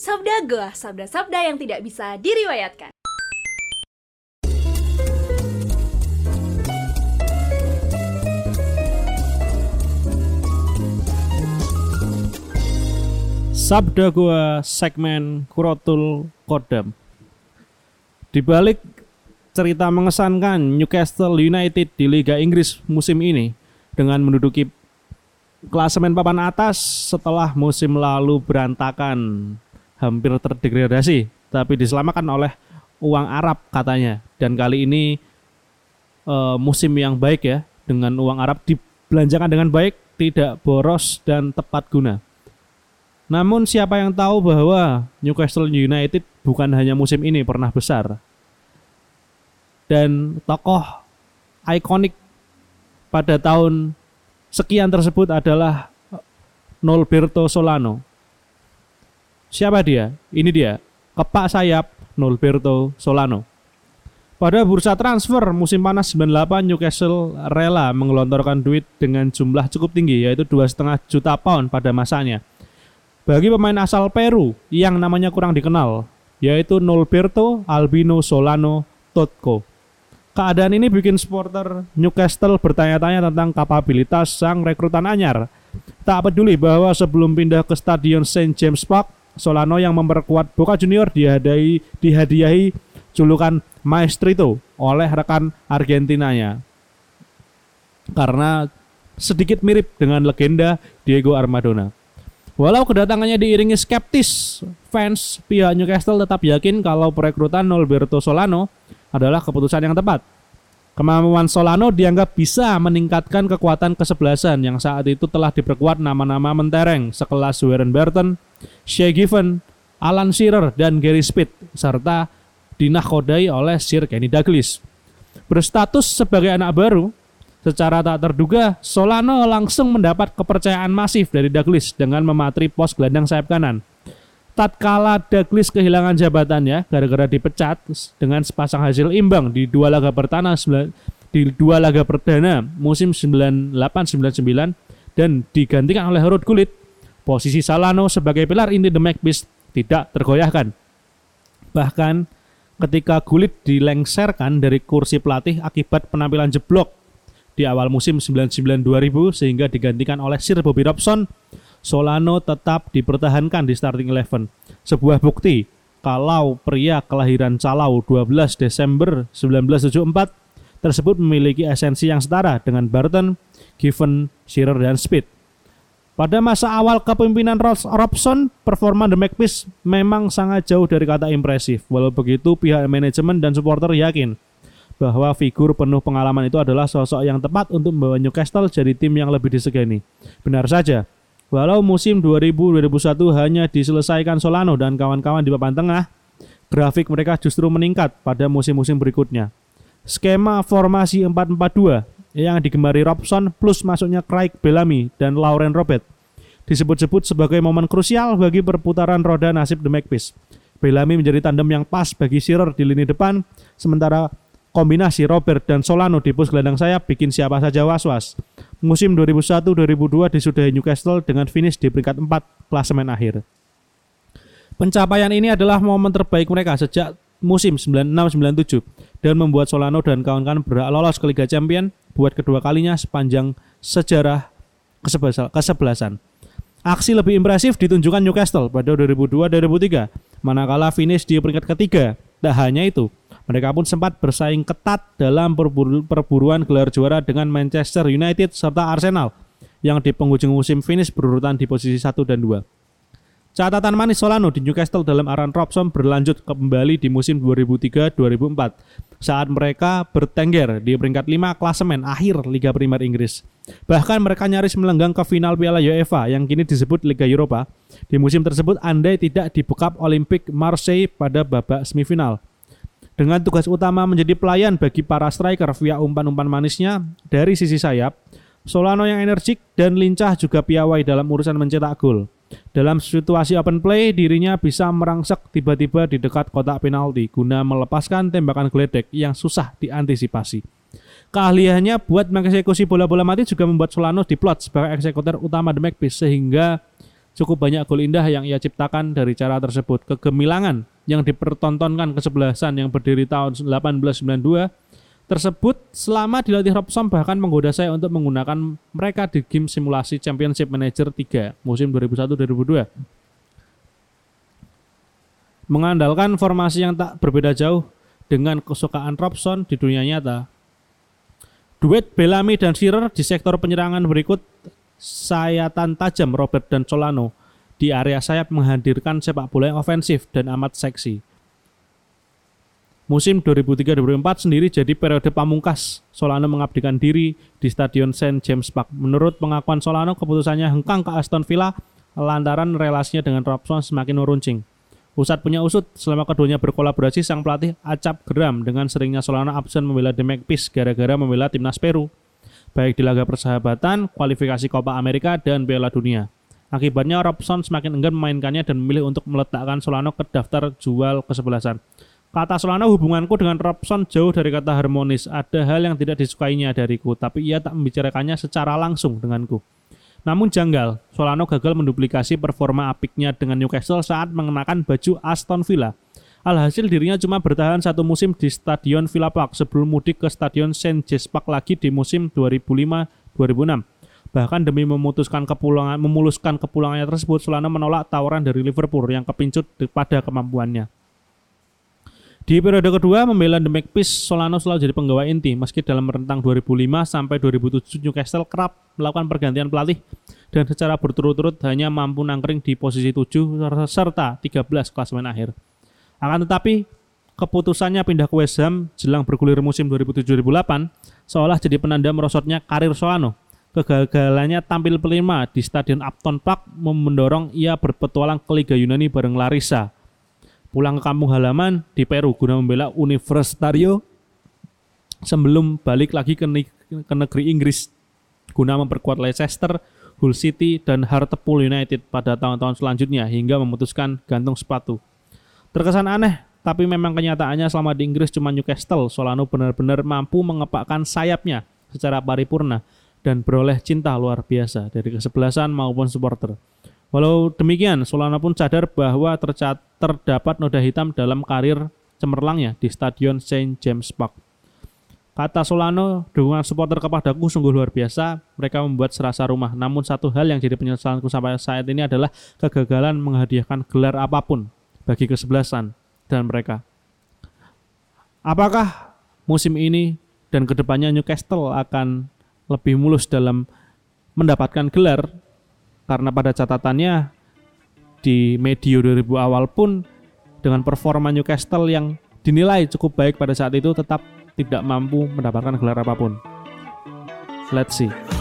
Sabda Goa, sabda-sabda yang tidak bisa diriwayatkan. Sabda gua segmen Kurotul Kodam. Di balik cerita mengesankan Newcastle United di Liga Inggris musim ini dengan menduduki klasemen papan atas setelah musim lalu berantakan hampir terdegradasi tapi diselamatkan oleh uang Arab katanya dan kali ini eh, musim yang baik ya dengan uang Arab dibelanjakan dengan baik tidak boros dan tepat guna namun siapa yang tahu bahwa Newcastle United bukan hanya musim ini pernah besar. Dan tokoh ikonik pada tahun sekian tersebut adalah Nolberto Solano. Siapa dia? Ini dia, kepak sayap Nolberto Solano. Pada bursa transfer musim panas 98 Newcastle rela mengelontorkan duit dengan jumlah cukup tinggi yaitu 2,5 juta pound pada masanya bagi pemain asal Peru yang namanya kurang dikenal, yaitu Nolberto Albino Solano Totco. Keadaan ini bikin supporter Newcastle bertanya-tanya tentang kapabilitas sang rekrutan anyar. Tak peduli bahwa sebelum pindah ke stadion St. James Park, Solano yang memperkuat Boca Junior dihadiahi, dihadiahi julukan Maestrito oleh rekan Argentinanya. Karena sedikit mirip dengan legenda Diego Armadona. Walau kedatangannya diiringi skeptis, fans pihak Newcastle tetap yakin kalau perekrutan Nolberto Solano adalah keputusan yang tepat. Kemampuan Solano dianggap bisa meningkatkan kekuatan kesebelasan yang saat itu telah diperkuat nama-nama mentereng sekelas Warren Burton, Shea Given, Alan Shearer, dan Gary Speed, serta dinahkodai oleh Sir Kenny Douglas. Berstatus sebagai anak baru, Secara tak terduga, Solano langsung mendapat kepercayaan masif dari Douglas dengan mematri pos gelandang sayap kanan. Tatkala Douglas kehilangan jabatannya gara-gara dipecat dengan sepasang hasil imbang di dua laga pertama di dua laga perdana musim 98-99 dan digantikan oleh Rod Gullit, posisi Solano sebagai pilar inti The Magpies tidak tergoyahkan. Bahkan ketika Gullit dilengserkan dari kursi pelatih akibat penampilan jeblok di awal musim 99-2000 sehingga digantikan oleh Sir Bobby Robson, Solano tetap dipertahankan di starting eleven. Sebuah bukti kalau pria kelahiran Calau 12 Desember 1974 tersebut memiliki esensi yang setara dengan Barton, Given, Shearer, dan Speed. Pada masa awal kepemimpinan Robson, performa The Magpies memang sangat jauh dari kata impresif. Walau begitu, pihak manajemen dan supporter yakin bahwa figur penuh pengalaman itu adalah sosok yang tepat untuk membawa Newcastle jadi tim yang lebih disegani. Benar saja, walau musim 2000-2001 hanya diselesaikan Solano dan kawan-kawan di papan tengah, grafik mereka justru meningkat pada musim-musim berikutnya. Skema formasi 4-4-2 yang digemari Robson plus masuknya Craig Bellamy dan Lauren Robert disebut-sebut sebagai momen krusial bagi perputaran roda nasib The Magpies. Bellamy menjadi tandem yang pas bagi Shearer di lini depan, sementara Kombinasi Robert dan Solano di pos gelandang sayap bikin siapa saja was-was. Musim 2001-2002 disudahi Newcastle dengan finish di peringkat 4 klasemen akhir. Pencapaian ini adalah momen terbaik mereka sejak musim 96-97 dan membuat Solano dan kawan-kawan berhak lolos ke Liga Champion buat kedua kalinya sepanjang sejarah kesebelasan. Aksi lebih impresif ditunjukkan Newcastle pada 2002-2003, manakala finish di peringkat ketiga. Tak hanya itu, mereka pun sempat bersaing ketat dalam perburu perburuan gelar juara dengan Manchester United serta Arsenal yang di penghujung musim finish berurutan di posisi 1 dan 2. Catatan manis Solano di Newcastle dalam Aaron Robson berlanjut kembali di musim 2003-2004 saat mereka bertengger di peringkat 5 klasemen akhir Liga Primer Inggris. Bahkan mereka nyaris melenggang ke final Piala UEFA yang kini disebut Liga Eropa. Di musim tersebut andai tidak dibekap Olympic Marseille pada babak semifinal dengan tugas utama menjadi pelayan bagi para striker via umpan-umpan manisnya dari sisi sayap. Solano yang energik dan lincah juga piawai dalam urusan mencetak gol. Dalam situasi open play, dirinya bisa merangsek tiba-tiba di dekat kotak penalti guna melepaskan tembakan geledek yang susah diantisipasi. Keahliannya buat mengeksekusi bola-bola mati juga membuat Solano diplot sebagai eksekutor utama The Magpies sehingga Cukup banyak gol indah yang ia ciptakan dari cara tersebut. Kegemilangan yang dipertontonkan kesebelasan yang berdiri tahun 1892 tersebut selama dilatih Robson bahkan menggoda saya untuk menggunakan mereka di game simulasi Championship Manager 3 musim 2001-2002. Mengandalkan formasi yang tak berbeda jauh dengan kesukaan Robson di dunia nyata. Duet Bellamy dan Shearer di sektor penyerangan berikut sayatan tajam Robert dan Solano di area sayap menghadirkan sepak bola yang ofensif dan amat seksi. Musim 2003-2004 sendiri jadi periode pamungkas. Solano mengabdikan diri di Stadion St. James Park. Menurut pengakuan Solano, keputusannya hengkang ke Aston Villa lantaran relasinya dengan Robson semakin meruncing. Usat punya usut, selama keduanya berkolaborasi, sang pelatih acap geram dengan seringnya Solano absen membela The Magpies gara-gara membela timnas Peru. Baik di laga persahabatan, kualifikasi Copa Amerika, dan Piala Dunia. Akibatnya Robson semakin enggan memainkannya dan memilih untuk meletakkan Solano ke daftar jual kesebelasan. Kata Solano hubunganku dengan Robson jauh dari kata harmonis. Ada hal yang tidak disukainya dariku, tapi ia tak membicarakannya secara langsung denganku. Namun janggal, Solano gagal menduplikasi performa apiknya dengan Newcastle saat mengenakan baju Aston Villa. Alhasil dirinya cuma bertahan satu musim di Stadion Villa Park sebelum mudik ke Stadion St. James Park lagi di musim 2005-2006. Bahkan demi memutuskan kepulangan, memuluskan kepulangannya tersebut, Solano menolak tawaran dari Liverpool yang kepincut pada kemampuannya. Di periode kedua, membela The Magpies, Solano selalu jadi penggawa inti, meski dalam rentang 2005 sampai 2007 Newcastle kerap melakukan pergantian pelatih dan secara berturut-turut hanya mampu nangkring di posisi 7 serta 13 klasemen akhir. Akan tetapi, keputusannya pindah ke West Ham jelang bergulir musim 2007-2008 seolah jadi penanda merosotnya karir Solano. Kegagalannya tampil pelima di Stadion Upton Park mendorong ia berpetualang ke Liga Yunani bareng Larissa. Pulang ke kampung halaman di Peru guna membela Universitario sebelum balik lagi ke, ke negeri Inggris guna memperkuat Leicester, Hull City, dan Hartlepool United pada tahun-tahun selanjutnya hingga memutuskan gantung sepatu. Terkesan aneh, tapi memang kenyataannya selama di Inggris cuma Newcastle, Solano benar-benar mampu mengepakkan sayapnya secara paripurna dan beroleh cinta luar biasa dari kesebelasan maupun supporter. Walau demikian, Solana pun sadar bahwa tercat terdapat noda hitam dalam karir cemerlangnya di Stadion St. James Park. Kata Solano, dukungan supporter kepadaku sungguh luar biasa. Mereka membuat serasa rumah. Namun satu hal yang jadi penyesalanku sampai saat ini adalah kegagalan menghadiahkan gelar apa pun bagi kesebelasan dan mereka. Apakah musim ini dan ke depannya Newcastle akan lebih mulus dalam mendapatkan gelar karena pada catatannya di medio 2000 awal pun dengan performa Newcastle yang dinilai cukup baik pada saat itu tetap tidak mampu mendapatkan gelar apa pun. Let's see.